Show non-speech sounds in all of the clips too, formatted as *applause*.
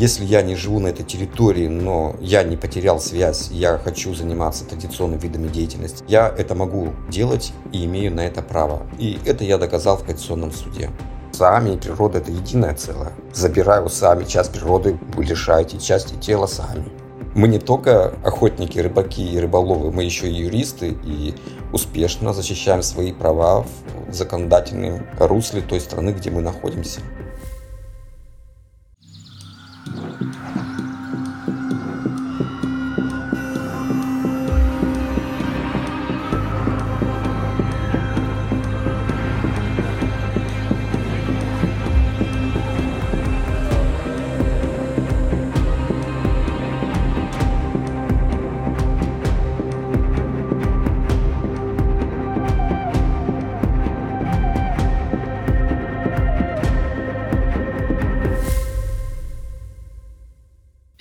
Если я не живу на этой территории, но я не потерял связь, я хочу заниматься традиционными видами деятельности, я это могу делать и имею на это право. И это я доказал в Конституционном суде. Сами и природа – это единое целое. Забираю сами часть природы, вы лишаете части тела сами. Мы не только охотники, рыбаки и рыболовы, мы еще и юристы и успешно защищаем свои права в законодательном русле той страны, где мы находимся.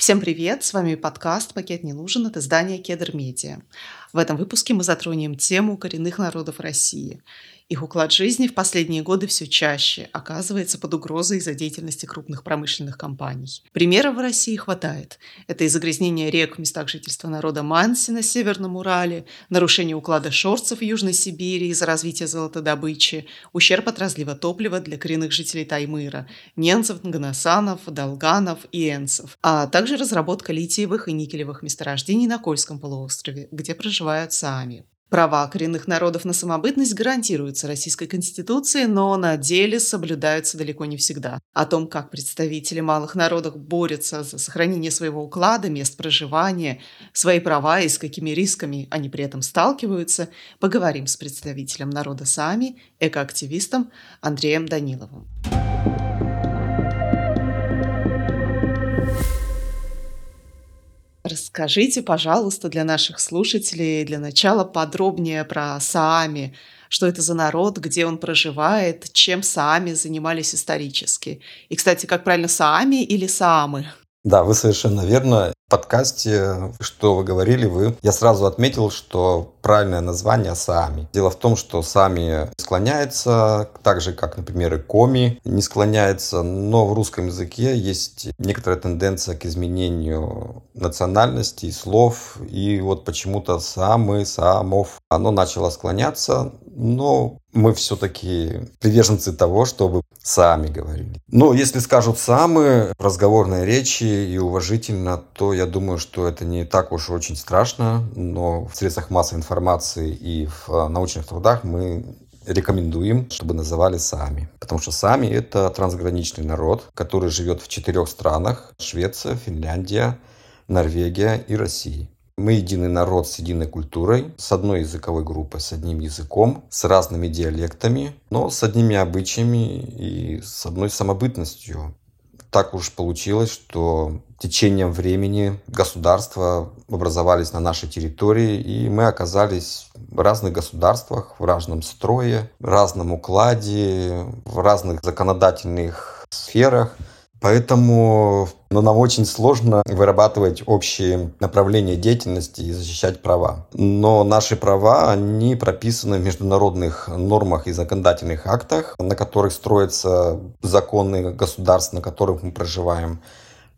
Всем привет! С вами подкаст «Пакет не нужен» от издания «Кедр Медиа». В этом выпуске мы затронем тему коренных народов России их уклад жизни в последние годы все чаще оказывается под угрозой из-за деятельности крупных промышленных компаний. Примеров в России хватает. Это и загрязнение рек в местах жительства народа Манси на Северном Урале, нарушение уклада шорцев в Южной Сибири из-за развития золотодобычи, ущерб от разлива топлива для коренных жителей Таймыра, ненцев, нгнасанов, долганов и энцев, а также разработка литиевых и никелевых месторождений на Кольском полуострове, где проживают сами. Права коренных народов на самобытность гарантируются Российской Конституцией, но на деле соблюдаются далеко не всегда. О том, как представители малых народов борются за сохранение своего уклада, мест проживания, свои права и с какими рисками они при этом сталкиваются, поговорим с представителем народа Сами, экоактивистом Андреем Даниловым. Расскажите, пожалуйста, для наших слушателей для начала подробнее про Саами. Что это за народ, где он проживает, чем Саами занимались исторически. И, кстати, как правильно, Саами или Саамы? Да, вы совершенно верно. Подкасте, что вы говорили, вы, я сразу отметил, что правильное название Сами. Дело в том, что Сами склоняется, так же, как, например, и Коми не склоняется, но в русском языке есть некоторая тенденция к изменению национальности и слов, и вот почему-то Самы, Самов, оно начало склоняться, но мы все-таки приверженцы того, чтобы сами говорили. Но если скажут самы в разговорной речи и уважительно, то я думаю, что это не так уж очень страшно, но в средствах массовой информации и в э, научных трудах мы рекомендуем, чтобы называли сами. Потому что сами это трансграничный народ, который живет в четырех странах. Швеция, Финляндия, Норвегия и Россия. Мы единый народ с единой культурой, с одной языковой группой, с одним языком, с разными диалектами, но с одними обычаями и с одной самобытностью. Так уж получилось, что течением времени государства образовались на нашей территории, и мы оказались в разных государствах, в разном строе, в разном укладе, в разных законодательных сферах – Поэтому но нам очень сложно вырабатывать общие направления деятельности и защищать права. Но наши права, они прописаны в международных нормах и законодательных актах, на которых строятся законы государств, на которых мы проживаем.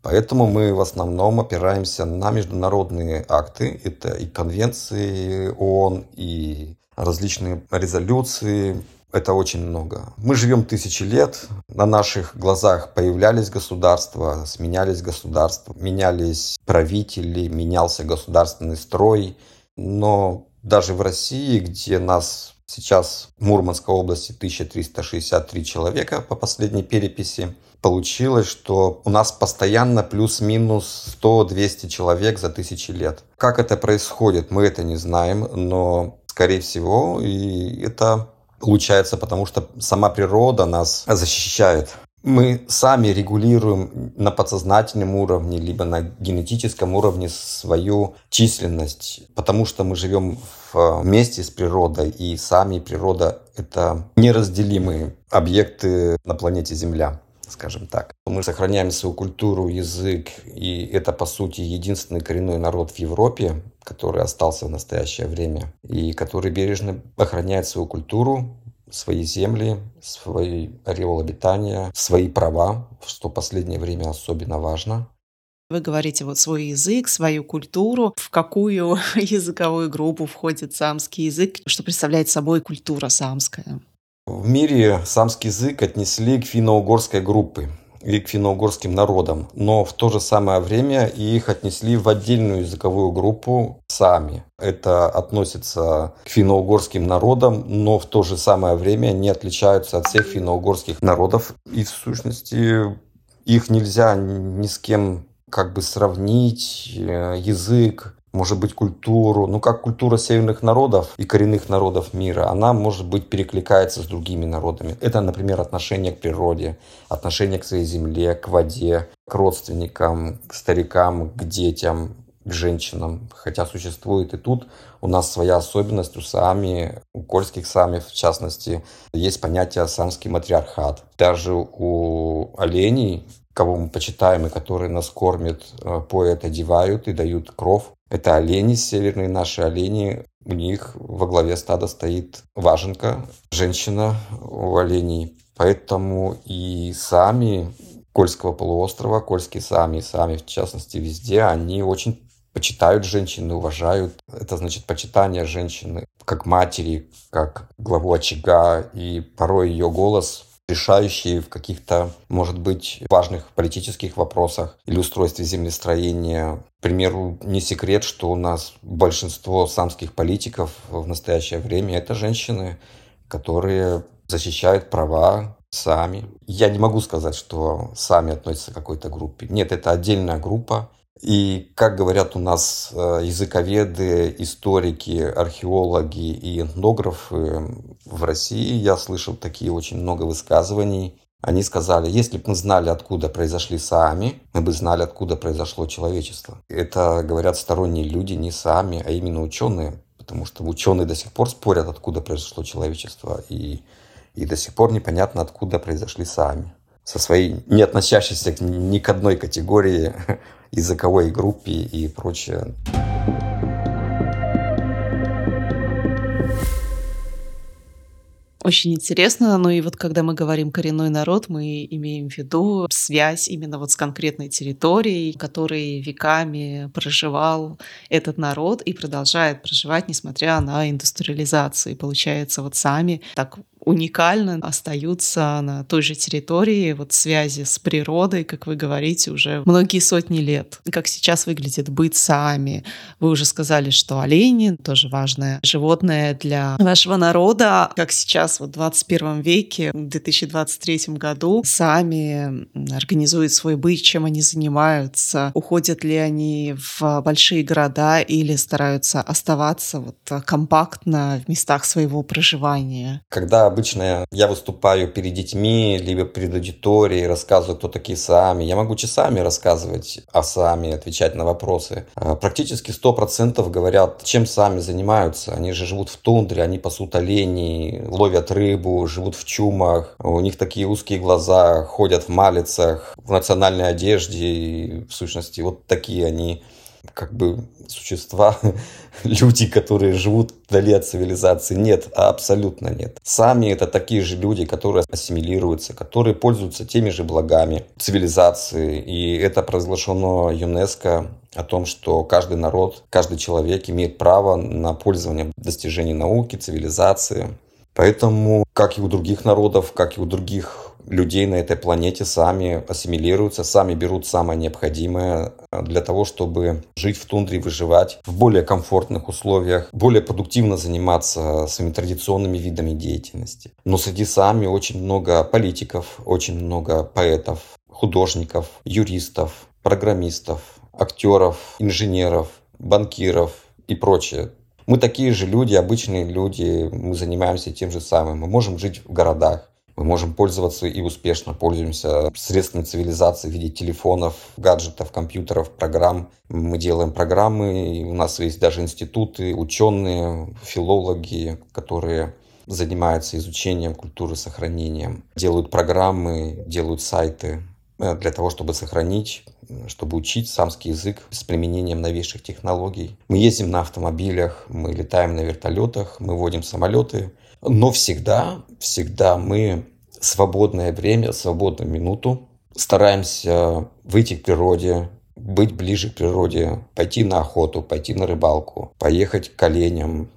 Поэтому мы в основном опираемся на международные акты. Это и конвенции ООН, и различные резолюции, это очень много. Мы живем тысячи лет, на наших глазах появлялись государства, сменялись государства, менялись правители, менялся государственный строй. Но даже в России, где нас сейчас в Мурманской области 1363 человека по последней переписи, получилось, что у нас постоянно плюс-минус 100-200 человек за тысячи лет. Как это происходит, мы это не знаем, но скорее всего, и это получается, потому что сама природа нас защищает. Мы сами регулируем на подсознательном уровне, либо на генетическом уровне свою численность, потому что мы живем вместе с природой, и сами природа — это неразделимые объекты на планете Земля скажем так. Мы сохраняем свою культуру, язык, и это, по сути, единственный коренной народ в Европе, который остался в настоящее время, и который бережно охраняет свою культуру, свои земли, свой ореол обитания, свои права, что в последнее время особенно важно. Вы говорите вот свой язык, свою культуру. В какую *laughs* языковую группу входит самский язык? Что представляет собой культура самская? В мире самский язык отнесли к финно-угорской группе и к финно-угорским народам, но в то же самое время их отнесли в отдельную языковую группу сами. Это относится к финно-угорским народам, но в то же самое время не отличаются от всех финно-угорских народов. И в сущности их нельзя ни с кем как бы сравнить, э, язык, может быть, культуру, ну как культура северных народов и коренных народов мира, она, может быть, перекликается с другими народами. Это, например, отношение к природе, отношение к своей земле, к воде, к родственникам, к старикам, к детям, к женщинам. Хотя существует и тут у нас своя особенность у сами, у кольских сами в частности, есть понятие самский матриархат. Даже у оленей кого мы почитаем и которые нас кормят, э, поят, одевают и дают кров. Это олени северные, наши олени. У них во главе стада стоит важенка, женщина у оленей. Поэтому и сами Кольского полуострова, Кольские сами, сами в частности везде, они очень почитают женщины, уважают. Это значит почитание женщины как матери, как главу очага. И порой ее голос решающие в каких-то, может быть, важных политических вопросах или устройстве землестроения. К примеру, не секрет, что у нас большинство самских политиков в настоящее время это женщины, которые защищают права сами. Я не могу сказать, что сами относятся к какой-то группе. Нет, это отдельная группа, и, как говорят у нас э, языковеды, историки, археологи и этнографы в России, я слышал такие очень много высказываний. Они сказали, если бы мы знали, откуда произошли сами, мы бы знали, откуда произошло человечество. Это говорят сторонние люди, не сами, а именно ученые. Потому что ученые до сих пор спорят, откуда произошло человечество. И, и до сих пор непонятно, откуда произошли сами. Со своей не относящейся ни к одной категории *laughs* языковой группе и прочее. Очень интересно. Ну и вот когда мы говорим коренной народ, мы имеем в виду связь именно вот с конкретной территорией, которой веками проживал этот народ и продолжает проживать, несмотря на индустриализацию. И получается, вот сами так уникально остаются на той же территории, вот связи с природой, как вы говорите, уже многие сотни лет. Как сейчас выглядит быт сами. Вы уже сказали, что олени тоже важное животное для вашего народа. Как сейчас вот в 21 веке, в 2023 году сами организуют свой быт, чем они занимаются, уходят ли они в большие города или стараются оставаться вот компактно в местах своего проживания. Когда обычно я выступаю перед детьми, либо перед аудиторией, рассказываю, кто такие сами. Я могу часами рассказывать о сами, отвечать на вопросы. А, практически 100% говорят, чем сами занимаются. Они же живут в тундре, они пасут оленей, ловят рыбу, живут в чумах. У них такие узкие глаза, ходят в малицах, в национальной одежде. И, в сущности, вот такие они как бы существа, *laughs* люди, которые живут вдали от цивилизации. Нет, абсолютно нет. Сами это такие же люди, которые ассимилируются, которые пользуются теми же благами цивилизации. И это произошло ЮНЕСКО о том, что каждый народ, каждый человек имеет право на пользование достижений науки, цивилизации. Поэтому, как и у других народов, как и у других людей на этой планете сами ассимилируются, сами берут самое необходимое э, для того, чтобы жить в тундре, выживать в более комфортных условиях, более продуктивно заниматься своими традиционными видами деятельности. Но среди сами очень много политиков, очень много поэтов, художников, юристов, программистов, актеров, инженеров, банкиров и прочее. Мы такие же люди, обычные люди, мы занимаемся тем же самым. Мы можем жить в городах, мы можем пользоваться и успешно пользуемся средствами цивилизации в виде телефонов, гаджетов, компьютеров, программ. Мы делаем программы, и у нас есть даже институты, ученые, филологи, которые занимаются изучением культуры, сохранением, делают программы, делают сайты. э, для того, чтобы сохранить, чтобы учить самский язык с применением новейших технологий. Мы ездим на автомобилях, мы летаем на вертолетах, мы водим самолеты, но всегда, всегда мы свободное время, свободную минуту стараемся выйти к природе, быть ближе к природе, пойти на охоту, пойти на рыбалку, поехать к оленям,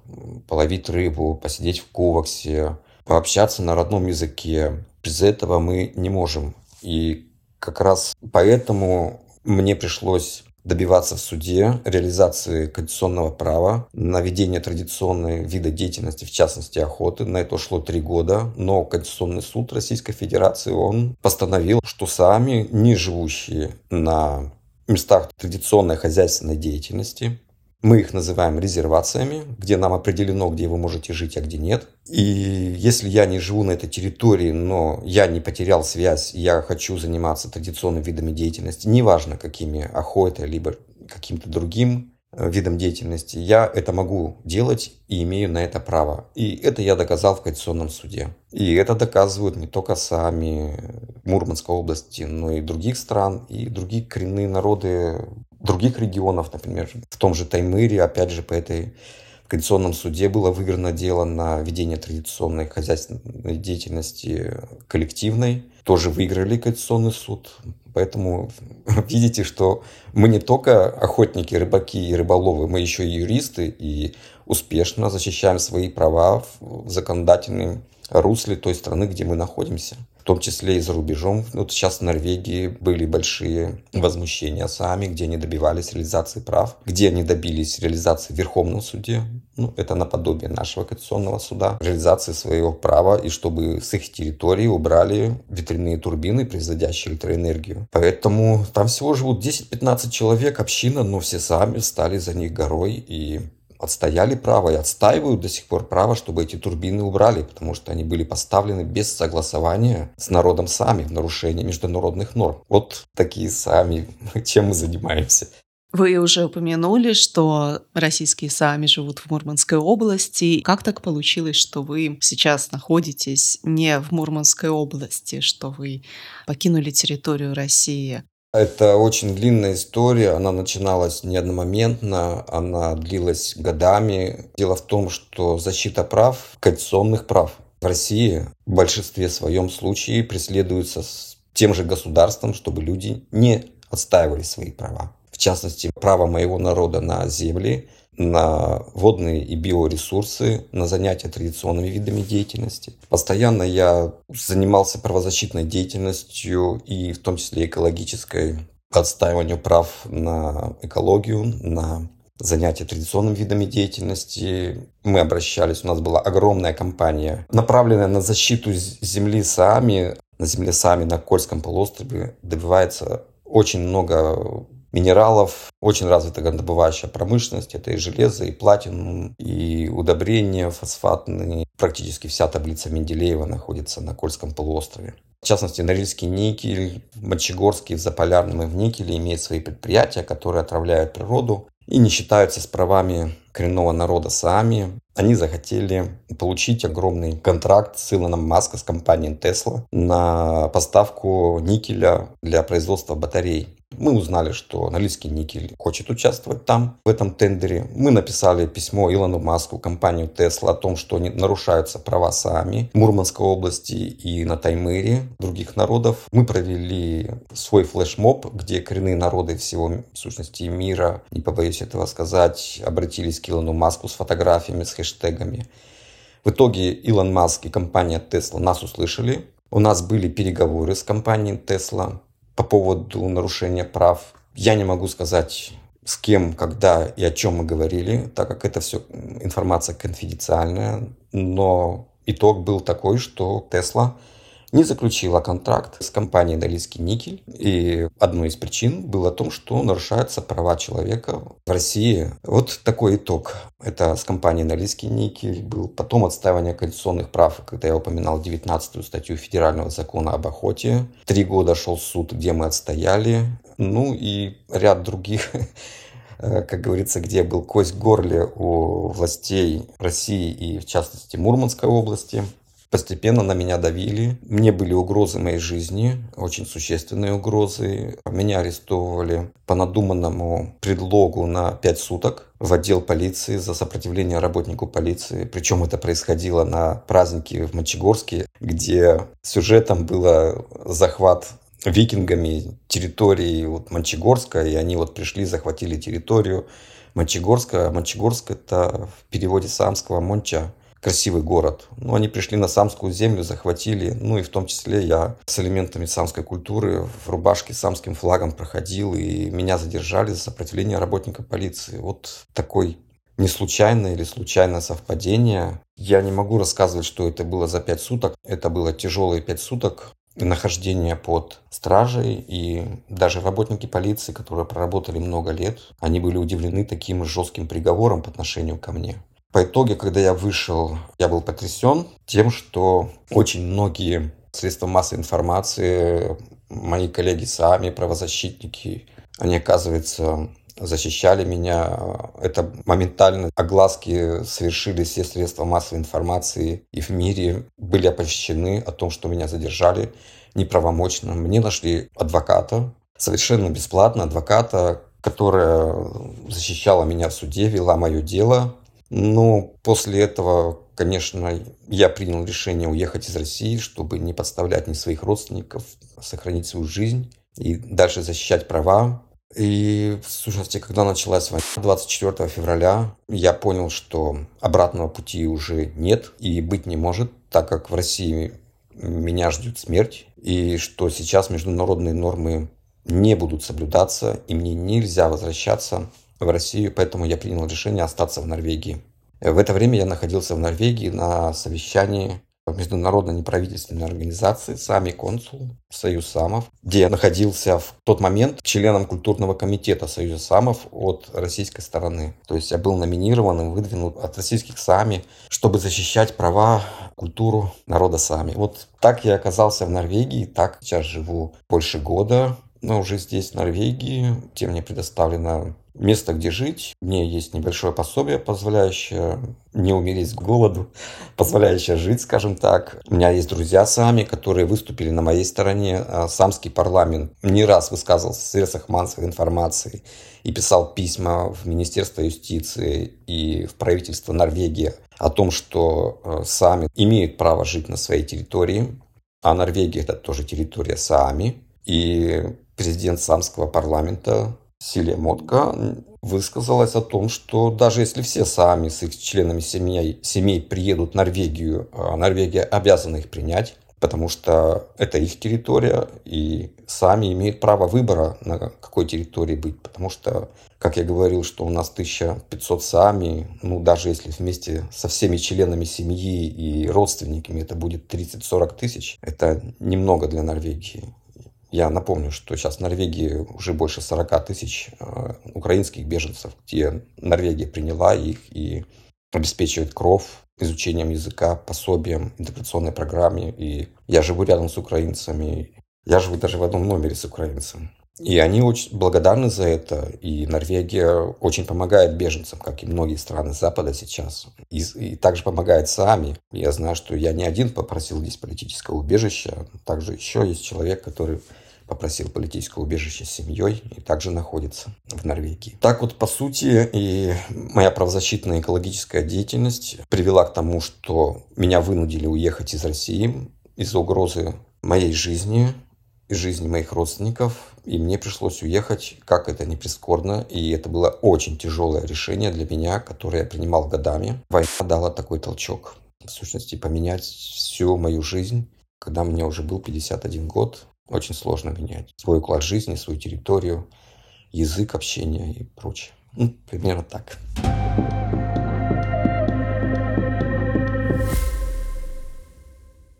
половить рыбу, посидеть в куваксе, пообщаться на родном языке. Без этого мы не можем. И как раз поэтому мне пришлось добиваться в суде реализации конституционного права на ведение традиционной вида деятельности, в частности охоты. На это ушло три года, но Конституционный суд Российской Федерации, он постановил, что сами, не живущие на местах традиционной хозяйственной деятельности, мы их называем резервациями, где нам определено, где вы можете жить, а где нет. И если я не живу на этой территории, но я не потерял связь, я хочу заниматься традиционными видами деятельности, неважно какими, охотой, либо каким-то другим видом деятельности, я это могу делать и имею на это право. И это я доказал в Конституционном суде. И это доказывают не только сами Мурманской области, но и других стран, и другие коренные народы других регионов, например, в том же Таймыре, опять же, по этой в Конституционном суде было выиграно дело на ведение традиционной хозяйственной деятельности коллективной. Тоже выиграли Конституционный суд. Поэтому *laughs* видите, что мы не только охотники, рыбаки и рыболовы, мы еще и юристы и успешно защищаем свои права в законодательном русле той страны, где мы находимся том числе и за рубежом. Вот сейчас в Норвегии были большие возмущения сами, где они добивались реализации прав, где они добились реализации в Верховном суде. Ну, это наподобие нашего Конституционного суда. Реализации своего права и чтобы с их территории убрали ветряные турбины, производящие электроэнергию. Поэтому там всего живут 10-15 человек, община, но все сами стали за них горой и отстояли право и отстаивают до сих пор право, чтобы эти турбины убрали, потому что они были поставлены без согласования с народом сами в нарушении международных норм. Вот такие сами, *laughs* чем мы занимаемся. Вы уже упомянули, что российские сами живут в Мурманской области. Как так получилось, что вы сейчас находитесь не в Мурманской области, что вы покинули территорию России? Это очень длинная история, она начиналась не одномоментно, она длилась годами. Дело в том, что защита прав, конституционных прав в России в большинстве своем случае преследуется с тем же государством, чтобы люди не отстаивали свои права. В частности, право моего народа на земли, на водные и биоресурсы, на занятия традиционными видами деятельности. Постоянно я занимался правозащитной деятельностью и в том числе экологической, отстаиванию прав на экологию, на занятия традиционными видами деятельности. Мы обращались, у нас была огромная кампания, направленная на защиту земли Саами. На земле Саами на Кольском полуострове добивается очень много минералов. Очень развита горнодобывающая промышленность. Это и железо, и платинум, и удобрения фосфатные. Практически вся таблица Менделеева находится на Кольском полуострове. В частности, Норильский никель, в Мочегорске, в Заполярном и в Никеле имеют свои предприятия, которые отравляют природу и не считаются с правами коренного народа сами. Они захотели получить огромный контракт с Илоном Маска, с компанией Tesla на поставку никеля для производства батарей. Мы узнали, что Норильский никель хочет участвовать там, в этом тендере. Мы написали письмо Илону Маску, компанию Tesla, о том, что нарушаются права сами в Мурманской области и на Таймыре других народов. Мы провели свой флешмоб, где коренные народы всего, в сущности, мира, не побоюсь этого сказать, обратились к Илону Маску с фотографиями, с хэштегами. В итоге Илон Маск и компания Tesla нас услышали. У нас были переговоры с компанией Tesla по поводу нарушения прав. Я не могу сказать, с кем, когда и о чем мы говорили, так как это все информация конфиденциальная. Но итог был такой, что Tesla не заключила контракт с компанией «Долинский никель». И одной из причин было том, что нарушаются права человека в России. Вот такой итог. Это с компанией «Норильский никель» был. Потом отстаивание конституционных прав, когда я упоминал 19 статью Федерального закона об охоте. Три года шел суд, где мы отстояли. Ну и ряд других *laughs* как говорится, где был кость в горле у властей России и, в частности, Мурманской области. Постепенно на меня давили. Мне были угрозы моей жизни, очень существенные угрозы. Меня арестовывали по надуманному предлогу на 5 суток в отдел полиции за сопротивление работнику полиции. Причем это происходило на празднике в Мочегорске, где сюжетом было захват викингами территории вот Мончегорска, и они вот пришли, захватили территорию Мончегорска. Мончегорск это в переводе самского Монча красивый город. Но они пришли на самскую землю, захватили, ну и в том числе я с элементами самской культуры в рубашке с самским флагом проходил, и меня задержали за сопротивление работника полиции. Вот такой не случайное или случайное совпадение. Я не могу рассказывать, что это было за пять суток. Это было тяжелые пять суток нахождения под стражей. И даже работники полиции, которые проработали много лет, они были удивлены таким жестким приговором по отношению ко мне. По итоге, когда я вышел, я был потрясен тем, что очень многие средства массовой информации, мои коллеги сами, правозащитники, они, оказывается, защищали меня. Это моментально огласки совершили все средства массовой информации и в мире были оповещены о том, что меня задержали неправомочно. Мне нашли адвоката, совершенно бесплатно адвоката, которая защищала меня в суде, вела мое дело. Но после этого, конечно, я принял решение уехать из России, чтобы не подставлять ни своих родственников, сохранить свою жизнь и дальше защищать права. И, сущности, когда началась война 24 февраля, я понял, что обратного пути уже нет и быть не может, так как в России меня ждет смерть, и что сейчас международные нормы не будут соблюдаться, и мне нельзя возвращаться в Россию, поэтому я принял решение остаться в Норвегии. В это время я находился в Норвегии на совещании международной неправительственной организации «Сами консул», Союз Самов, где я находился в тот момент членом культурного комитета Союза Самов от российской стороны. То есть я был номинирован и выдвинут от российских Сами, чтобы защищать права, культуру народа Сами. Вот так я оказался в Норвегии, так сейчас живу больше года, но уже здесь, в Норвегии, где мне предоставлено место, где жить. Мне есть небольшое пособие, позволяющее не умереть с голоду, *laughs* позволяющее жить, скажем так. У меня есть друзья сами, которые выступили на моей стороне. А, самский парламент не раз высказывался в средствах массовой информации и писал письма в Министерство юстиции и в правительство Норвегии о том, что а, сами имеют право жить на своей территории, а Норвегия это тоже территория Саами. И президент самского парламента Силия Мотка высказалась о том, что даже если все сами с их членами семей, семей приедут в Норвегию, а Норвегия обязана их принять, потому что это их территория, и сами имеют право выбора, на какой территории быть, потому что, как я говорил, что у нас 1500 сами, ну, даже если вместе со всеми членами семьи и родственниками это будет 30-40 тысяч, это немного для Норвегии. Я напомню, что сейчас в Норвегии уже больше 40 тысяч э, украинских беженцев, где Норвегия приняла их и обеспечивает кров изучением языка, пособием, интеграционной программе. И я живу рядом с украинцами. Я живу даже в одном номере с украинцем. И они очень благодарны за это. И Норвегия очень помогает беженцам, как и многие страны Запада сейчас. И, и также помогает сами. Я знаю, что я не один попросил здесь политического убежища. Также еще есть человек, который попросил политическое убежище с семьей и также находится в Норвегии. Так вот, по сути, и моя правозащитная экологическая деятельность привела к тому, что меня вынудили уехать из России из-за угрозы моей жизни и жизни моих родственников, и мне пришлось уехать, как это не прискорбно, и это было очень тяжелое решение для меня, которое я принимал годами. Война дала такой толчок, в сущности, поменять всю мою жизнь, когда мне уже был 51 год, очень сложно менять свой уклад жизни, свою территорию, язык общения и прочее. Ну, примерно так.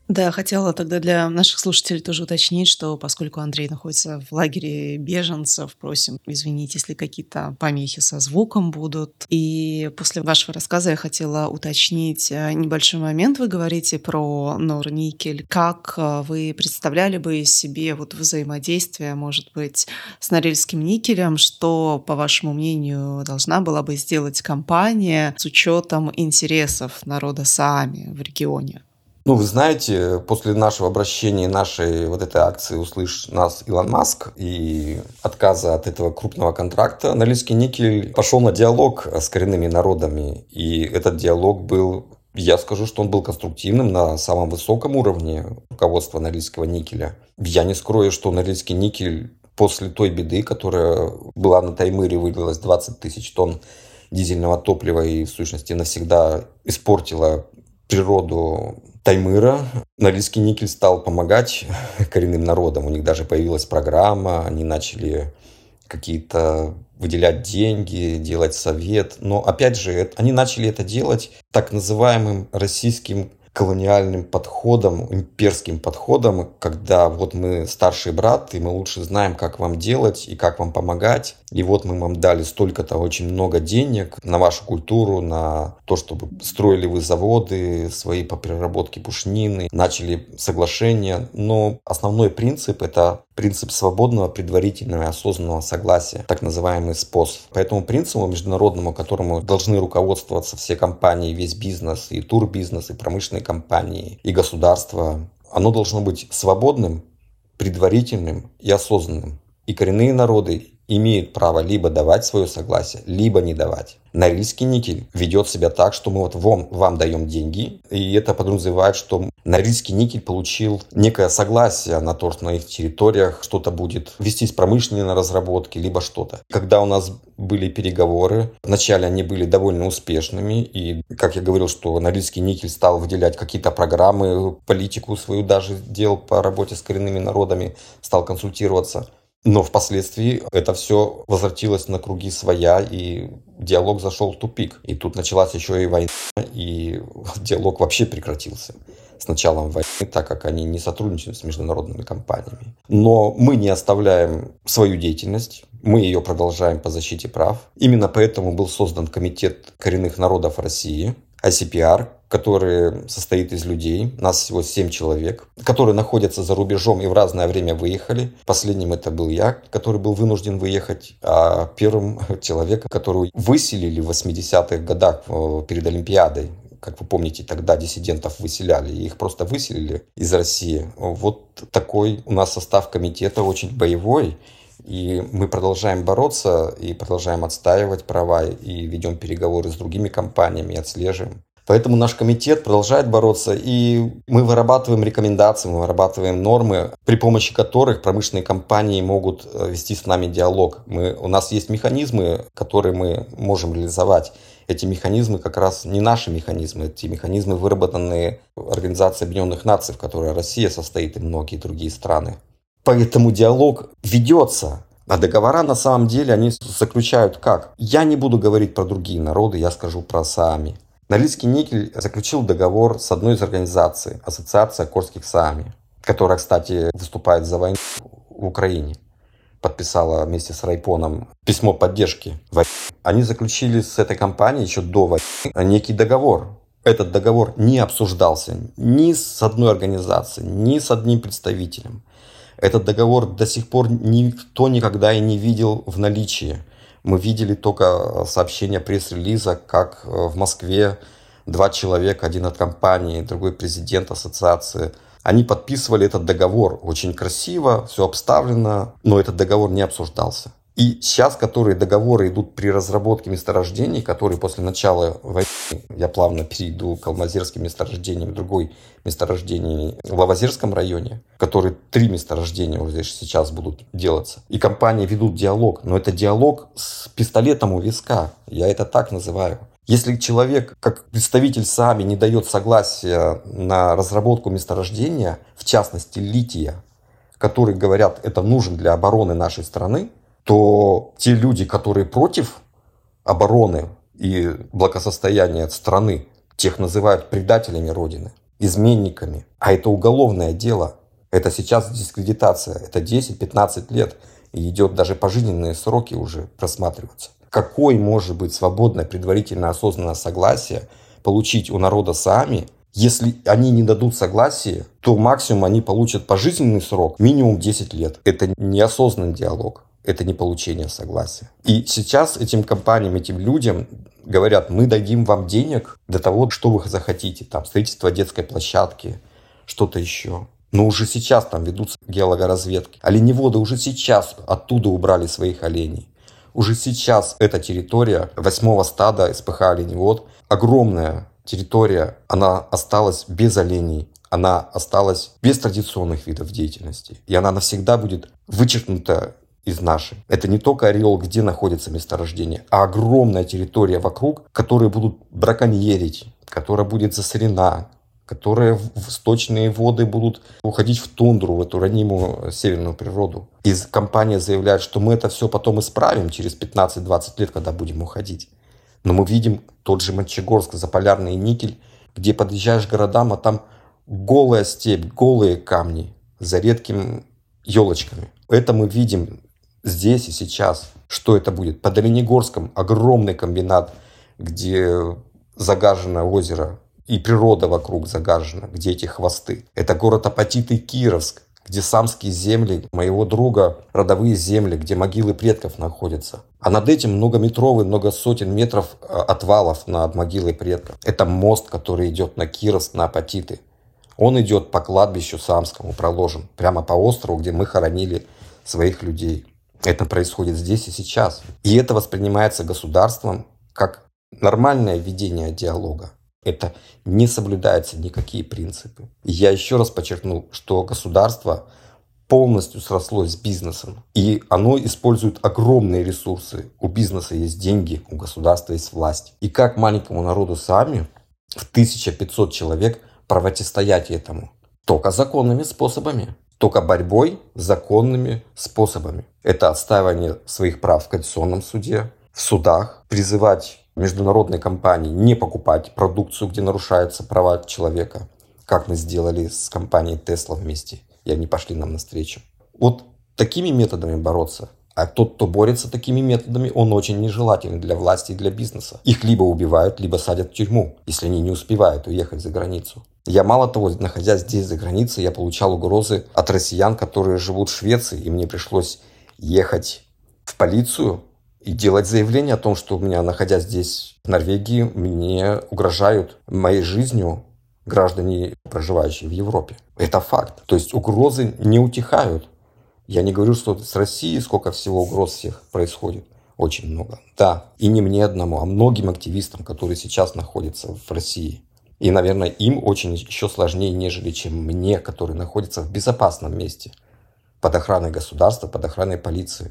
Да, хотела тогда для наших слушателей тоже уточнить, что поскольку Андрей находится в лагере беженцев, просим извинить, если какие-то помехи со звуком будут. И после вашего рассказа я хотела уточнить э, небольшой момент. Вы говорите про Норникель. Как э, вы представляли бы себе вот взаимодействие, может быть, с Норильским никелем? Что, по вашему мнению, должна была бы сделать компания с учетом интересов народа Саами в регионе? Ну, вы знаете, после нашего обращения, нашей вот этой акции «Услышь нас, Илон Маск» и отказа от этого крупного контракта, Норильский никель пошел на диалог с коренными народами. И этот диалог был я скажу, что он был конструктивным на самом высоком уровне руководства Норильского никеля. Я не скрою, что Норильский никель после той беды, которая была на Таймыре, вылилась 20 тысяч тонн дизельного топлива и в сущности навсегда испортила природу Таймыра. Норильский никель стал помогать *laughs* коренным народам. У них даже появилась программа, они начали какие-то выделять деньги, делать совет. Но опять же, они начали это делать так называемым российским колониальным подходом, имперским подходом, когда вот мы старший брат, и мы лучше знаем, как вам делать и как вам помогать. И вот мы вам дали столько-то очень много денег на вашу культуру, на то, чтобы строили вы заводы свои по переработке пушнины, начали соглашения. Но основной принцип это принцип свободного, предварительного и осознанного согласия, так называемый СПОС. По этому принципу международному, которому должны руководствоваться все компании, весь бизнес, и турбизнес, и промышленные компании, и государства, оно должно быть свободным, предварительным и осознанным. И коренные народы имеют право либо давать свое согласие, либо не давать. Норильский никель ведет себя так, что мы вот вам, вам даем деньги, и это подразумевает, что Норильский никель получил некое согласие на то, что на их территориях что-то будет вестись промышленные разработки, либо что-то. Когда у нас были переговоры, вначале они были довольно успешными, и, как я говорил, что Норильский никель стал выделять какие-то программы, политику свою даже делал по работе с коренными народами, стал консультироваться. Но впоследствии это все возвратилось на круги своя, и диалог зашел в тупик. И тут началась еще и война, и диалог вообще прекратился с началом войны, так как они не сотрудничают с международными компаниями. Но мы не оставляем свою деятельность, мы ее продолжаем по защите прав. Именно поэтому был создан Комитет коренных народов России, ICPR, который состоит из людей, нас всего 7 человек, которые находятся за рубежом и в разное время выехали. Последним это был я, который был вынужден выехать, а первым *laughs* человеком, которого выселили в 80-х годах э, перед Олимпиадой, как вы помните, тогда диссидентов выселяли, их просто выселили из России. Вот такой у нас состав комитета очень боевой, и мы продолжаем бороться и продолжаем отстаивать права и ведем переговоры с другими компаниями, отслеживаем. Поэтому наш комитет продолжает бороться, и мы вырабатываем рекомендации, мы вырабатываем нормы, при помощи которых промышленные компании могут э, вести с нами диалог. Мы, у нас есть механизмы, которые мы можем реализовать. Эти механизмы как раз не наши механизмы, эти механизмы выработанные Организацией Объединенных Наций, в которой Россия состоит и многие другие страны. Поэтому диалог ведется. А договора на самом деле они заключают как? Я не буду говорить про другие народы, я скажу про Саами. Норильский никель заключил договор с одной из организаций, Ассоциация Корских Саами, которая, кстати, выступает за войну в Украине. Подписала вместе с Райпоном письмо поддержки. Они заключили с этой компанией еще до войны некий договор, этот договор не обсуждался ни с одной организацией, ни с одним представителем. Этот договор до сих пор никто никогда и не видел в наличии. Мы видели только сообщение пресс-релиза, как э, в Москве два человека, один от компании, другой президент ассоциации, они подписывали этот договор очень красиво, все обставлено, но этот договор не обсуждался. И сейчас, которые договоры идут при разработке месторождений, которые после начала войны, я плавно перейду к алмазерским месторождениям, другой месторождений в Лавазерском районе, которые три месторождения уже сейчас будут делаться. И компании ведут диалог, но это диалог с пистолетом у виска, я это так называю. Если человек, как представитель САМИ, не дает согласия на разработку месторождения, в частности лития, которые говорят, это нужен для обороны нашей страны, то те люди, которые против обороны и благосостояния страны, тех называют предателями Родины, изменниками. А это уголовное дело. Это сейчас дискредитация. Это 10-15 лет. И идет даже пожизненные сроки уже просматриваться. Какой может быть свободное предварительное осознанное согласие получить у народа сами, если они не дадут согласия, то максимум они получат пожизненный срок, минимум 10 лет. Это неосознанный диалог. Это не получение согласия. И сейчас этим компаниям, этим людям говорят, мы дадим вам денег для того, что вы захотите, там, строительство детской площадки, что-то еще. Но уже сейчас там ведутся геологоразведки. Оленеводы уже сейчас оттуда убрали своих оленей. Уже сейчас эта территория восьмого стада СПХ оленевод, огромная территория, она осталась без оленей, она осталась без традиционных видов деятельности. И она навсегда будет вычеркнута из нашей. Это не только ореол, где находится месторождение, а огромная территория вокруг, которые будут браконьерить, которая будет засорена, которые в сточные воды будут уходить в тундру, в эту ранимую северную природу. И компания заявляет, что мы это все потом исправим через 15-20 лет, когда будем уходить. Но мы видим тот же Мончегорск, Заполярный никель, где подъезжаешь к городам, а там голая степь, голые камни за редкими елочками. Это мы видим здесь и сейчас. Что это будет? Под Оленегорском огромный комбинат, где загажено озеро, и природа вокруг загажена, где эти хвосты. Это город Апатит и Кировск, где самские земли моего друга, родовые земли, где могилы предков находятся. А над этим многометровый, много сотен метров э, отвалов над могилой предков. Это мост, который идет на Кировск, на Апатиты. Он идет по кладбищу Самскому, проложен, прямо по острову, где мы хоронили своих людей. Это происходит здесь и сейчас. И это воспринимается государством как нормальное ведение диалога это не соблюдаются никакие принципы. И я еще раз подчеркну, что государство полностью срослось с бизнесом. И оно использует огромные ресурсы. У бизнеса есть деньги, у государства есть власть. И как маленькому народу сами в 1500 человек противостоять этому? Только законными способами. Только борьбой законными способами. Это отстаивание своих прав в Конституционном суде, в судах, призывать международные компании не покупать продукцию, где нарушаются права человека, как мы сделали с компанией Tesla вместе, и они пошли нам навстречу. Вот такими методами бороться. А тот, кто борется такими методами, он очень нежелательный для власти и для бизнеса. Их либо убивают, либо садят в тюрьму, если они не успевают уехать за границу. Я мало того, находясь здесь за границей, я получал угрозы от россиян, которые живут в Швеции, и мне пришлось ехать в полицию и делать заявление о том, что у меня, находясь здесь, в Норвегии, мне угрожают моей жизнью граждане, проживающие в Европе. Это факт. То есть угрозы не утихают. Я не говорю, что с Россией сколько всего угроз всех происходит. Очень много. Да, и не мне одному, а многим активистам, которые сейчас находятся в России. И, наверное, им очень еще сложнее, нежели чем мне, который находится в безопасном месте, под охраной государства, под охраной полиции.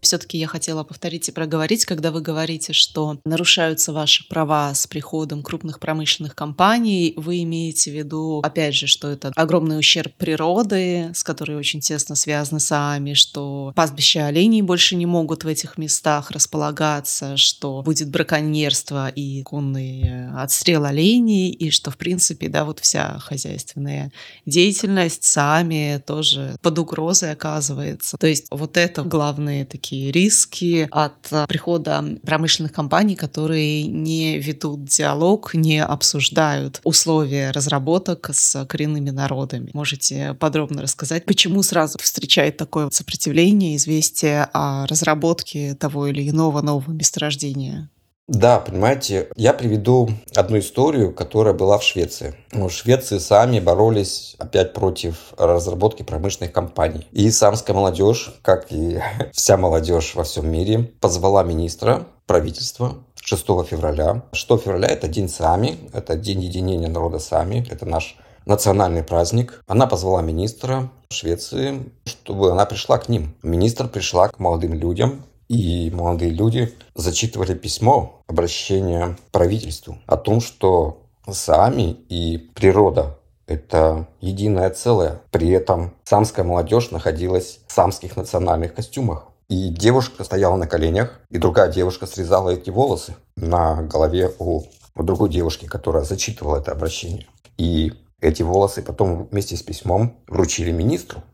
Все-таки я хотела повторить и проговорить, когда вы говорите, что нарушаются ваши права с приходом крупных промышленных компаний, вы имеете в виду, опять же, что это огромный ущерб природы, с которой очень тесно связаны сами, что пастбища оленей больше не могут в этих местах располагаться, что будет браконьерство и конный э, отстрел оленей, и что, в принципе, да, вот вся хозяйственная деятельность сами тоже под угрозой оказывается. То есть вот это главные такие такие риски от э, прихода промышленных компаний, которые не ведут диалог, не обсуждают условия разработок с коренными народами. Можете подробно рассказать, почему сразу встречает такое сопротивление, известие о разработке того или иного нового месторождения? Да, понимаете, я приведу одну историю, которая была в Швеции. В Швеции сами боролись опять против разработки промышленных компаний. И самская молодежь, как и *laughs* вся молодежь во всем мире, позвала министра правительства 6 февраля. 6 февраля это день Сами, это день единения народа Сами, это наш национальный праздник. Она позвала министра Швеции, чтобы она пришла к ним. Министр пришла к молодым людям, и молодые люди зачитывали письмо, обращение правительству о том, что сами и природа – это единое целое. При этом самская молодежь находилась в самских национальных костюмах. И девушка стояла на коленях, и другая девушка срезала эти волосы на голове у, у другой девушки, которая зачитывала это обращение. И эти волосы потом вместе с письмом вручили министру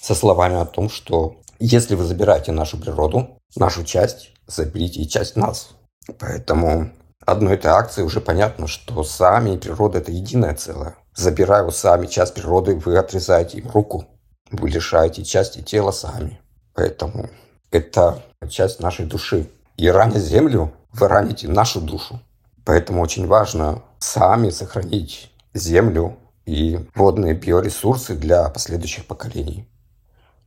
со словами о том, что если вы забираете нашу природу, нашу часть, заберите и часть нас. Поэтому одной этой акции уже понятно, что сами и природа – это единое целое. забирая у сами часть природы, вы отрезаете им руку, вы лишаете части тела сами. Поэтому это часть нашей души. И раня землю, вы раните нашу душу. Поэтому очень важно сами сохранить землю и водные биоресурсы для последующих поколений.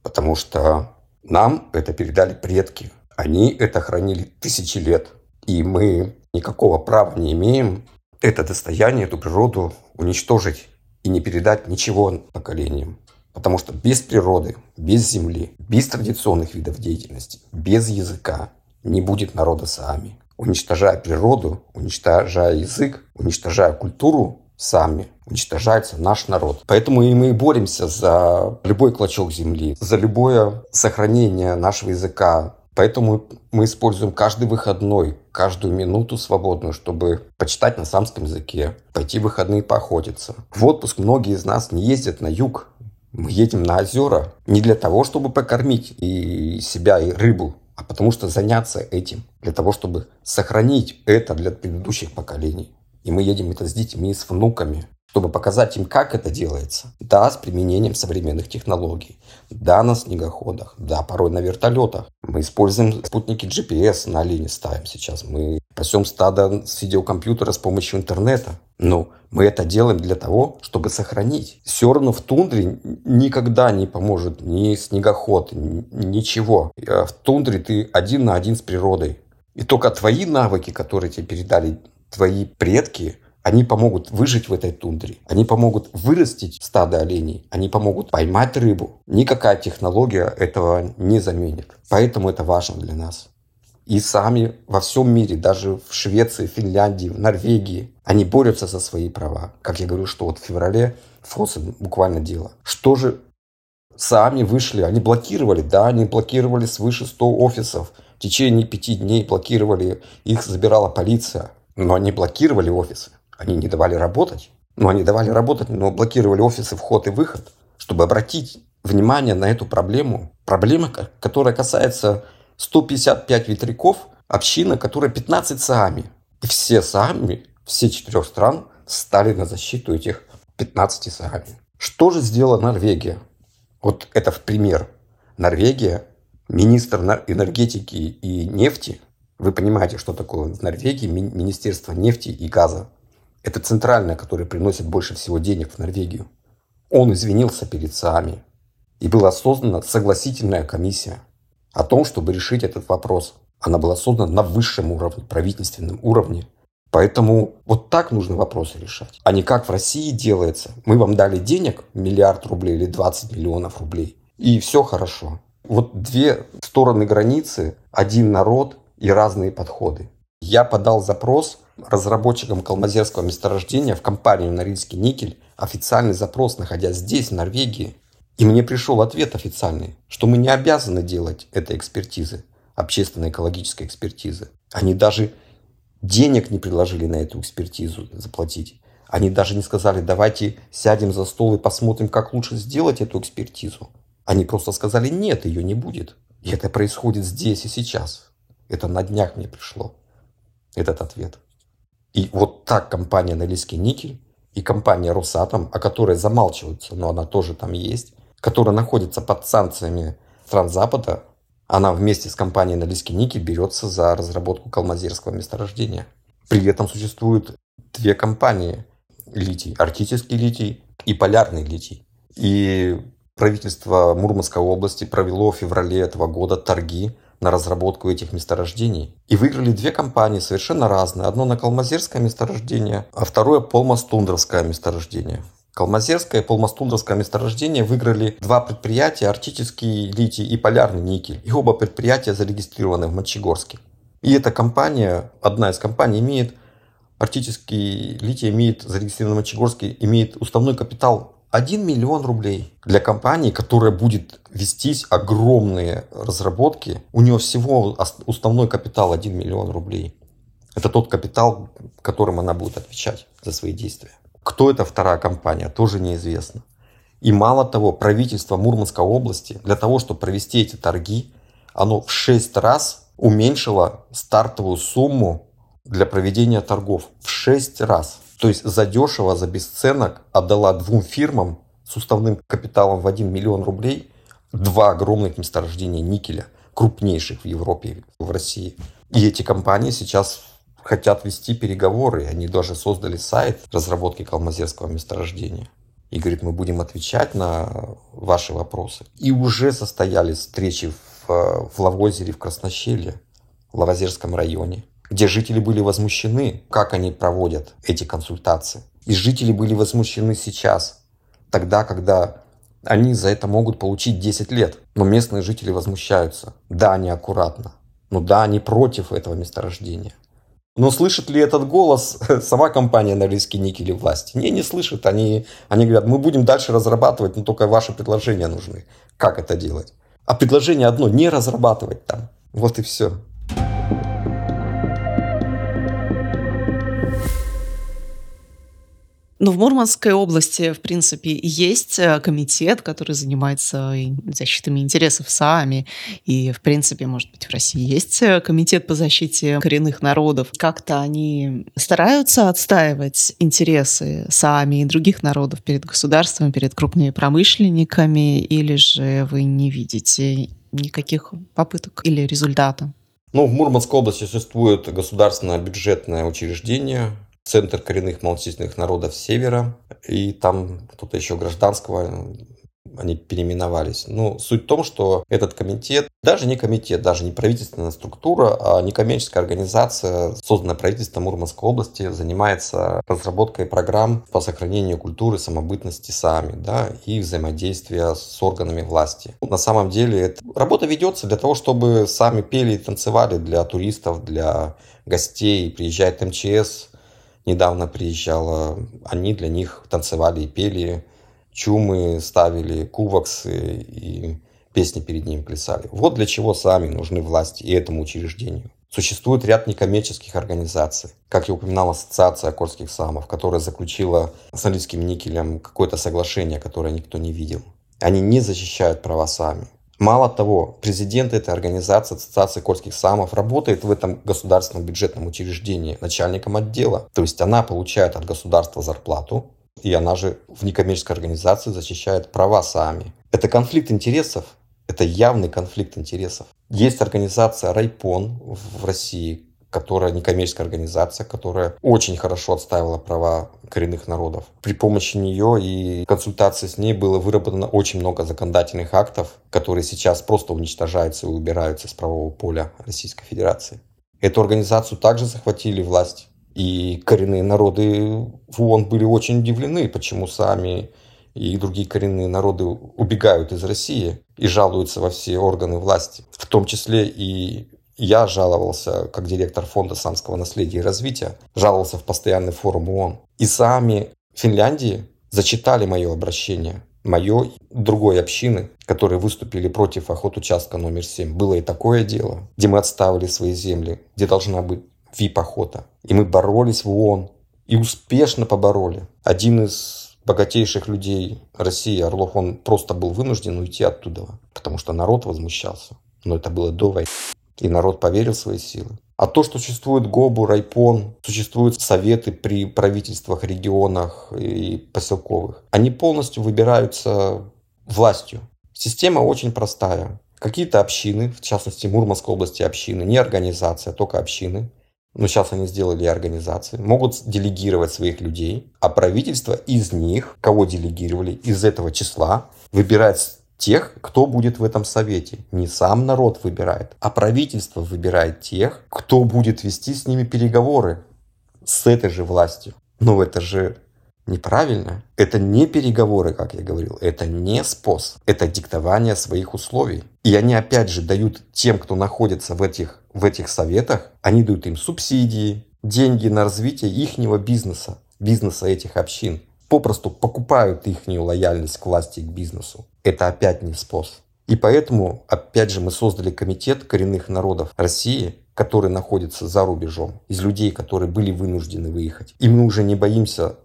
Потому что нам это передали предки. Они это хранили тысячи лет. И мы никакого права не имеем это достояние, эту природу уничтожить и не передать ничего поколениям. Потому что без природы, без земли, без традиционных видов деятельности, без языка не будет народа сами. Уничтожая природу, уничтожая язык, уничтожая культуру сами, уничтожается наш народ. Поэтому и мы боремся за любой клочок земли, за любое сохранение нашего языка, Поэтому мы используем каждый выходной, каждую минуту свободную, чтобы почитать на самском языке, пойти в выходные поохотиться. В отпуск многие из нас не ездят на юг. Мы едем на озера не для того, чтобы покормить и себя, и рыбу, а потому что заняться этим, для того, чтобы сохранить это для предыдущих поколений. И мы едем это с детьми, с внуками чтобы показать им, как это делается. Да, с применением современных технологий. Да, на снегоходах. Да, порой на вертолетах. Мы используем спутники GPS на линии ставим сейчас. Мы пасем стадо с видеокомпьютера с помощью интернета. Но мы это делаем для того, чтобы сохранить. Все равно в тундре никогда не поможет ни снегоход, ничего. Э, в тундре ты один на один с природой. И только твои навыки, которые тебе передали твои предки – они помогут выжить в этой тундре. Они помогут вырастить стадо оленей. Они помогут поймать рыбу. Никакая технология этого не заменит. Поэтому это важно для нас. И сами во всем мире, даже в Швеции, Финляндии, в Норвегии, они борются за свои права. Как я говорю, что вот в феврале Фосен буквально дело. Что же сами вышли, они блокировали, да, они блокировали свыше 100 офисов. В течение пяти дней блокировали, их забирала полиция. Но они блокировали офисы. Они не давали работать. Ну, они давали работать, но блокировали офисы вход и выход, чтобы обратить внимание на эту проблему. Проблема, которая касается 155 ветряков, община, которая 15 сами. И все сами, все четырех стран стали на защиту этих 15 сами. Что же сделала Норвегия? Вот это в пример. Норвегия, министр энергетики и нефти, вы понимаете, что такое в Норвегии Министерство нефти и газа. Это центральная, которая приносит больше всего денег в Норвегию. Он извинился перед СААМи. И была создана согласительная комиссия о том, чтобы решить этот вопрос. Она была создана на высшем уровне, правительственном уровне. Поэтому вот так нужно вопросы решать. А не как в России делается. Мы вам дали денег, миллиард рублей или 20 миллионов рублей, и все хорошо. Вот две стороны границы, один народ и разные подходы. Я подал запрос разработчикам калмазерского месторождения в компанию «Норильский никель» официальный запрос, находясь здесь, в Норвегии. И мне пришел ответ официальный, что мы не обязаны делать этой экспертизы, общественной экологической экспертизы. Они даже денег не предложили на эту экспертизу заплатить. Они даже не сказали, давайте сядем за стол и посмотрим, как лучше сделать эту экспертизу. Они просто сказали, нет, ее не будет. И это происходит здесь и сейчас. Это на днях мне пришло, этот ответ. И вот так компания «Норильский никель» и компания «Росатом», о которой замалчиваются, но она тоже там есть, которая находится под санкциями стран Запада, она вместе с компанией «Норильский никель» берется за разработку калмазерского месторождения. При этом существуют две компании литий. Арктический литий и полярный литий. И правительство Мурманской области провело в феврале этого года торги на разработку этих месторождений. И выиграли две компании совершенно разные. Одно на Калмазерское месторождение, а второе Полмастундровское месторождение. Калмазерское и Полмастундровское месторождение выиграли два предприятия, Арктический литий и Полярный никель. И оба предприятия зарегистрированы в Мочегорске. И эта компания, одна из компаний, имеет Арктический литий имеет зарегистрированный в Мочегорске, имеет уставной капитал 1 миллион рублей. Для компании, которая будет вестись огромные разработки, у нее всего уставной капитал 1 миллион рублей. Это тот капитал, которым она будет отвечать за свои действия. Кто эта вторая компания, тоже неизвестно. И мало того, правительство Мурманской области для того, чтобы провести эти торги, оно в 6 раз уменьшило стартовую сумму для проведения торгов. В 6 раз. То есть задешево, за бесценок отдала двум фирмам с уставным капиталом в 1 миллион рублей два огромных месторождения никеля, крупнейших в Европе, в России. И эти компании сейчас хотят вести переговоры. Они даже создали сайт разработки калмазерского месторождения. И говорит, мы будем отвечать на ваши вопросы. И уже состоялись встречи в, в Лавозере, в Краснощелье, в Лавозерском районе, где жители были возмущены, как они проводят эти консультации. И жители были возмущены сейчас, тогда, когда они за это могут получить 10 лет. Но местные жители возмущаются. Да, они аккуратно. Ну да, они против этого месторождения. Но слышит ли этот голос *laughs* сама компания Норильский никель и власти? Не, не слышит. Они, они говорят, мы будем дальше разрабатывать, но только ваши предложения нужны. Как это делать? А предложение одно, не разрабатывать там. Вот и все. Ну, в Мурманской области, в принципе, есть э, комитет, который занимается защитой интересов СААМи. И, в принципе, может быть, в России есть э, комитет по защите коренных народов. Как-то они стараются отстаивать интересы СААМи и других народов перед государством, перед крупными промышленниками, или же вы не видите никаких попыток или результата? Ну, в Мурманской области существует государственное бюджетное учреждение, Центр коренных малочисленных народов Севера, и там кто-то еще гражданского, они переименовались. Но суть в том, что этот комитет, даже не комитет, даже не правительственная структура, а некоммерческая организация, созданная правительством Мурманской области, занимается разработкой программ по сохранению культуры, самобытности сами, да, и взаимодействия с органами власти. На самом деле эта работа ведется для того, чтобы сами пели и танцевали для туристов, для гостей. Приезжает МЧС, недавно приезжала, они для них танцевали и пели, чумы ставили, куваксы и песни перед ним плясали. Вот для чего сами нужны власти и этому учреждению. Существует ряд некоммерческих организаций, как я упоминал, Ассоциация Корских самов, которая заключила с Норильским никелем какое-то соглашение, которое никто не видел. Они не защищают права сами. Мало того, президент этой организации, Ассоциации Кольских самов, работает в этом государственном бюджетном учреждении начальником отдела. То есть она получает от государства зарплату, и она же в некоммерческой организации защищает права сами. Это конфликт интересов, это явный конфликт интересов. Есть организация Райпон в России, которая некоммерческая организация, которая очень хорошо отстаивала права коренных народов. При помощи нее и консультации с ней было выработано очень много законодательных актов, которые сейчас просто уничтожаются и убираются с правового поля Российской Федерации. Эту организацию также захватили власть. И коренные народы в ООН были очень удивлены, почему сами и другие коренные народы убегают из России и жалуются во все органы власти, в том числе и я жаловался, как директор фонда самского наследия и развития, жаловался в постоянный форум ООН. И сами Финляндии зачитали мое обращение, мое и другой общины, которые выступили против охот участка номер 7. Было и такое дело, где мы отставили свои земли, где должна быть ВИП-охота. И мы боролись в ООН, и успешно побороли. Один из богатейших людей России, Орлов, он просто был вынужден уйти оттуда, потому что народ возмущался. Но это было до войны и народ поверил в свои силы. А то, что существует ГОБУ, Райпон, существуют советы при правительствах, регионах и поселковых, они полностью выбираются властью. Система очень простая. Какие-то общины, в частности Мурманской области общины, не организация, только общины, но сейчас они сделали организации, могут делегировать своих людей, а правительство из них, кого делегировали, из этого числа, выбирает тех, кто будет в этом совете. Не сам народ выбирает, а правительство выбирает тех, кто будет вести с ними переговоры с этой же властью. Но это же неправильно. Это не переговоры, как я говорил. Это не способ. Это диктование своих условий. И они опять же дают тем, кто находится в этих, в этих советах, они дают им субсидии, деньги на развитие ихнего бизнеса, бизнеса этих общин попросту покупают их лояльность к власти и к бизнесу. Это опять не способ. И поэтому, опять же, мы создали комитет коренных народов России, который находится за рубежом, из людей, которые были вынуждены выехать. И мы уже не боимся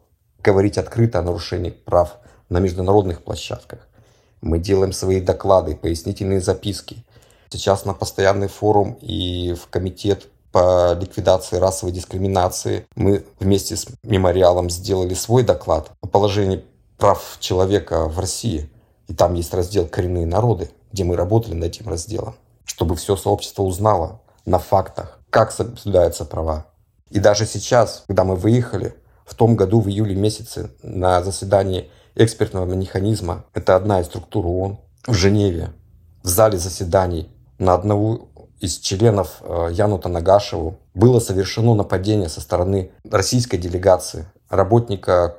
говорить открыто о нарушении прав на международных площадках. Мы делаем свои доклады, пояснительные записки. Сейчас на постоянный форум и в комитет по ликвидации расовой дискриминации. Мы вместе с мемориалом сделали свой доклад о положении прав человека в России. И там есть раздел «Коренные народы», где мы работали над этим разделом, чтобы все сообщество узнало на фактах, как соблюдаются права. И даже сейчас, когда мы выехали, в том году, в июле месяце, на заседании экспертного механизма, это одна из структур ООН, в Женеве, в зале заседаний на одного из членов э, Янута Нагашеву было совершено нападение со стороны российской делегации, работника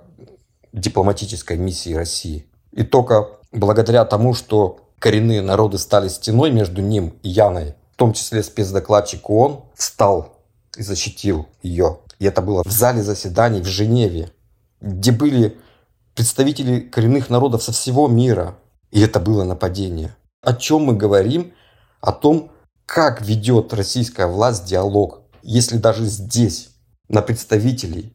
дипломатической миссии России. И только благодаря тому, что коренные народы стали стеной между ним и Яной, в том числе спецдокладчик ООН, встал и защитил ее. И это было в зале заседаний в Женеве, где были представители коренных народов со всего мира. И это было нападение. О чем мы говорим? О том, как ведет российская власть диалог, если даже здесь на представителей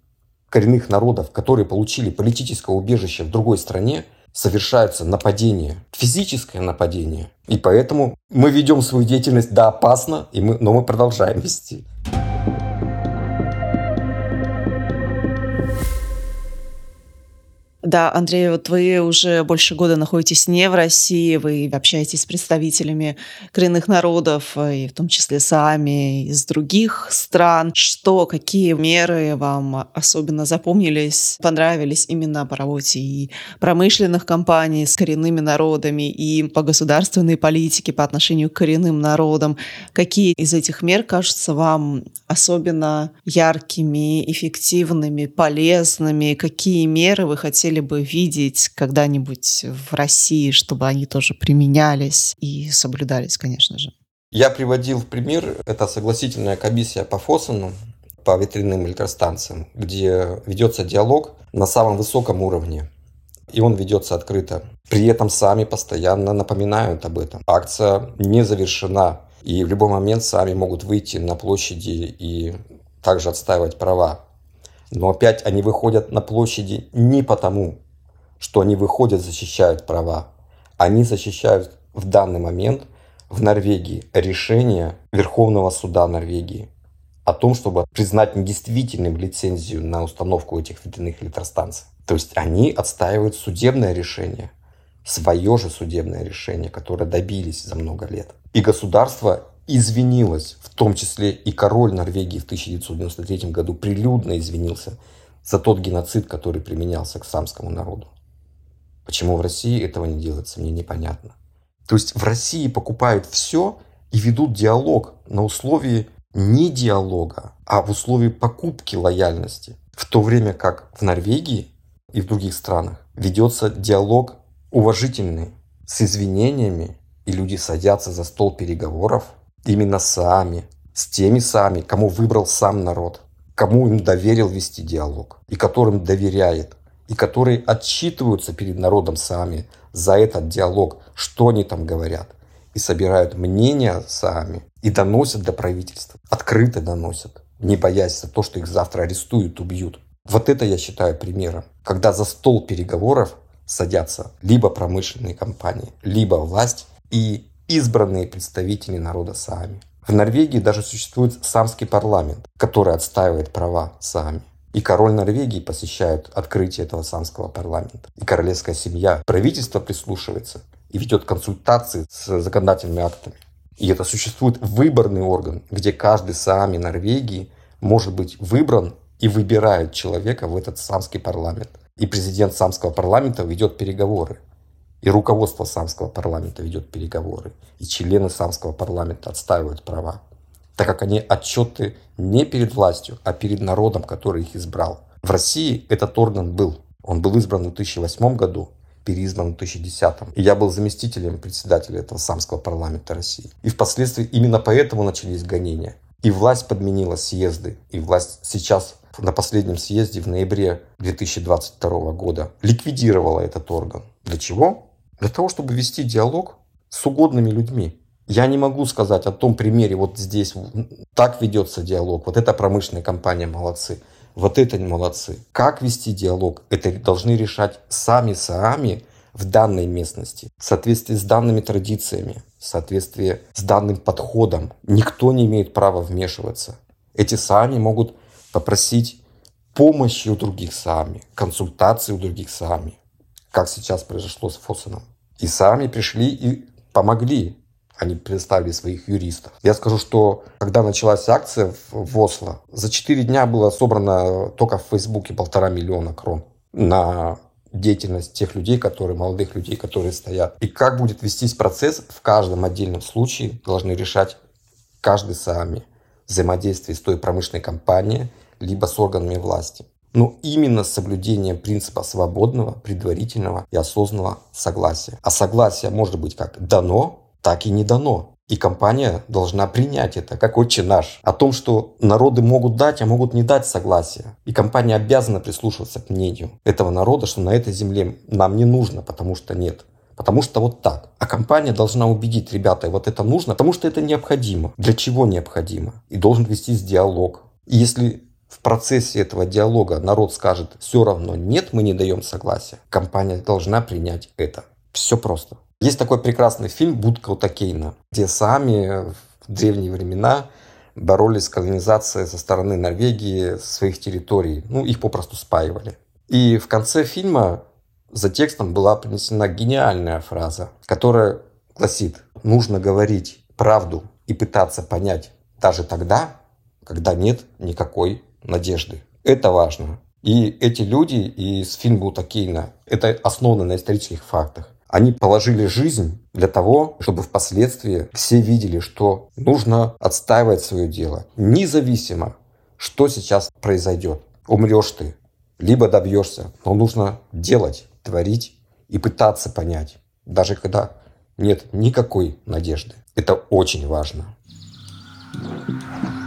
коренных народов, которые получили политическое убежище в другой стране, совершаются нападения, физическое нападение. И поэтому мы ведем свою деятельность, да, опасно, и мы, но мы продолжаем вести. Да, Андрей, вот вы уже больше года находитесь не в России, вы общаетесь с представителями коренных народов, и в том числе сами из других стран. Что, какие меры вам особенно запомнились, понравились именно по работе и промышленных компаний с коренными народами, и по государственной политике по отношению к коренным народам? Какие из этих мер кажутся вам особенно яркими, эффективными, полезными? Какие меры вы хотели хотели бы видеть когда-нибудь в России, чтобы они тоже применялись и соблюдались, конечно же? Я приводил в пример, это согласительная комиссия по ФОСАНу, по ветряным электростанциям, где ведется диалог на самом высоком уровне. И он ведется открыто. При этом сами постоянно напоминают об этом. Акция не завершена. И в любой момент сами могут выйти на площади и также отстаивать права. Но опять они выходят на площади не потому, что они выходят, защищают права. Они защищают в данный момент в Норвегии решение Верховного суда Норвегии о том, чтобы признать недействительным лицензию на установку этих ветряных электростанций. То есть они отстаивают судебное решение, свое же судебное решение, которое добились за много лет. И государство извинилась, в том числе и король Норвегии в 1993 году прилюдно извинился за тот геноцид, который применялся к самскому народу. Почему в России этого не делается, мне непонятно. То есть в России покупают все и ведут диалог на условии не диалога, а в условии покупки лояльности. В то время как в Норвегии и в других странах ведется диалог уважительный, с извинениями, и люди садятся за стол переговоров – именно сами, с теми сами, кому выбрал сам народ, кому им доверил вести диалог и которым доверяет, и которые отчитываются перед народом сами за этот диалог, что они там говорят, и собирают мнения сами, и доносят до правительства, открыто доносят, не боясь за то, что их завтра арестуют, убьют. Вот это я считаю примером, когда за стол переговоров садятся либо промышленные компании, либо власть, и избранные представители народа Саами. В Норвегии даже существует самский парламент, который отстаивает права Саами. И король Норвегии посещает открытие этого самского парламента. И королевская семья, правительство прислушивается и ведет консультации с законодательными актами. И это существует выборный орган, где каждый саами Норвегии может быть выбран и выбирает человека в этот самский парламент. И президент самского парламента ведет переговоры. И руководство самского парламента ведет переговоры. И члены самского парламента отстаивают права. Так как они отчеты не перед властью, а перед народом, который их избрал. В России этот орган был. Он был избран в 2008 году, переизбран в 2010. И я был заместителем председателя этого самского парламента России. И впоследствии именно поэтому начались гонения. И власть подменила съезды. И власть сейчас на последнем съезде в ноябре 2022 года ликвидировала этот орган. Для чего? Для того, чтобы вести диалог с угодными людьми. Я не могу сказать о том примере, вот здесь так ведется диалог, вот эта промышленная компания молодцы, вот это молодцы. Как вести диалог? Это должны решать сами сами в данной местности, в соответствии с данными традициями, в соответствии с данным подходом. Никто не имеет права вмешиваться. Эти сами могут попросить помощи у других сами, консультации у других сами, как сейчас произошло с Фосаном. И сами пришли и помогли. Они представили своих юристов. Я скажу, что когда началась акция в Осло, за 4 дня было собрано только в Фейсбуке полтора миллиона крон на деятельность тех людей, которые, молодых людей, которые стоят. И как будет вестись процесс, в каждом отдельном случае должны решать каждый сами взаимодействие с той промышленной компанией, либо с органами власти. Но именно с соблюдением принципа свободного, предварительного и осознанного согласия. А согласие может быть как дано, так и не дано. И компания должна принять это, как отче наш. О том, что народы могут дать, а могут не дать согласие. И компания обязана прислушиваться к мнению этого народа, что на этой земле нам не нужно, потому что нет. Потому что вот так. А компания должна убедить, ребята, вот это нужно, потому что это необходимо. Для чего необходимо? И должен вестись диалог. И если в процессе этого диалога народ скажет, все равно нет, мы не даем согласия, компания должна принять это. Все просто. Есть такой прекрасный фильм «Будка у Такейна», где сами в древние времена боролись с колонизацией со стороны Норвегии своих территорий. Ну, их попросту спаивали. И в конце фильма за текстом была принесена гениальная фраза, которая гласит, нужно говорить правду и пытаться понять даже тогда, когда нет никакой надежды. Это важно. И эти люди из Финбута Кейна, это основано на исторических фактах. Они положили жизнь для того, чтобы впоследствии все видели, что нужно отстаивать свое дело, независимо, что сейчас произойдет. Умрешь ты, либо добьешься, но нужно делать, творить и пытаться понять, даже когда нет никакой надежды. Это очень важно. thank you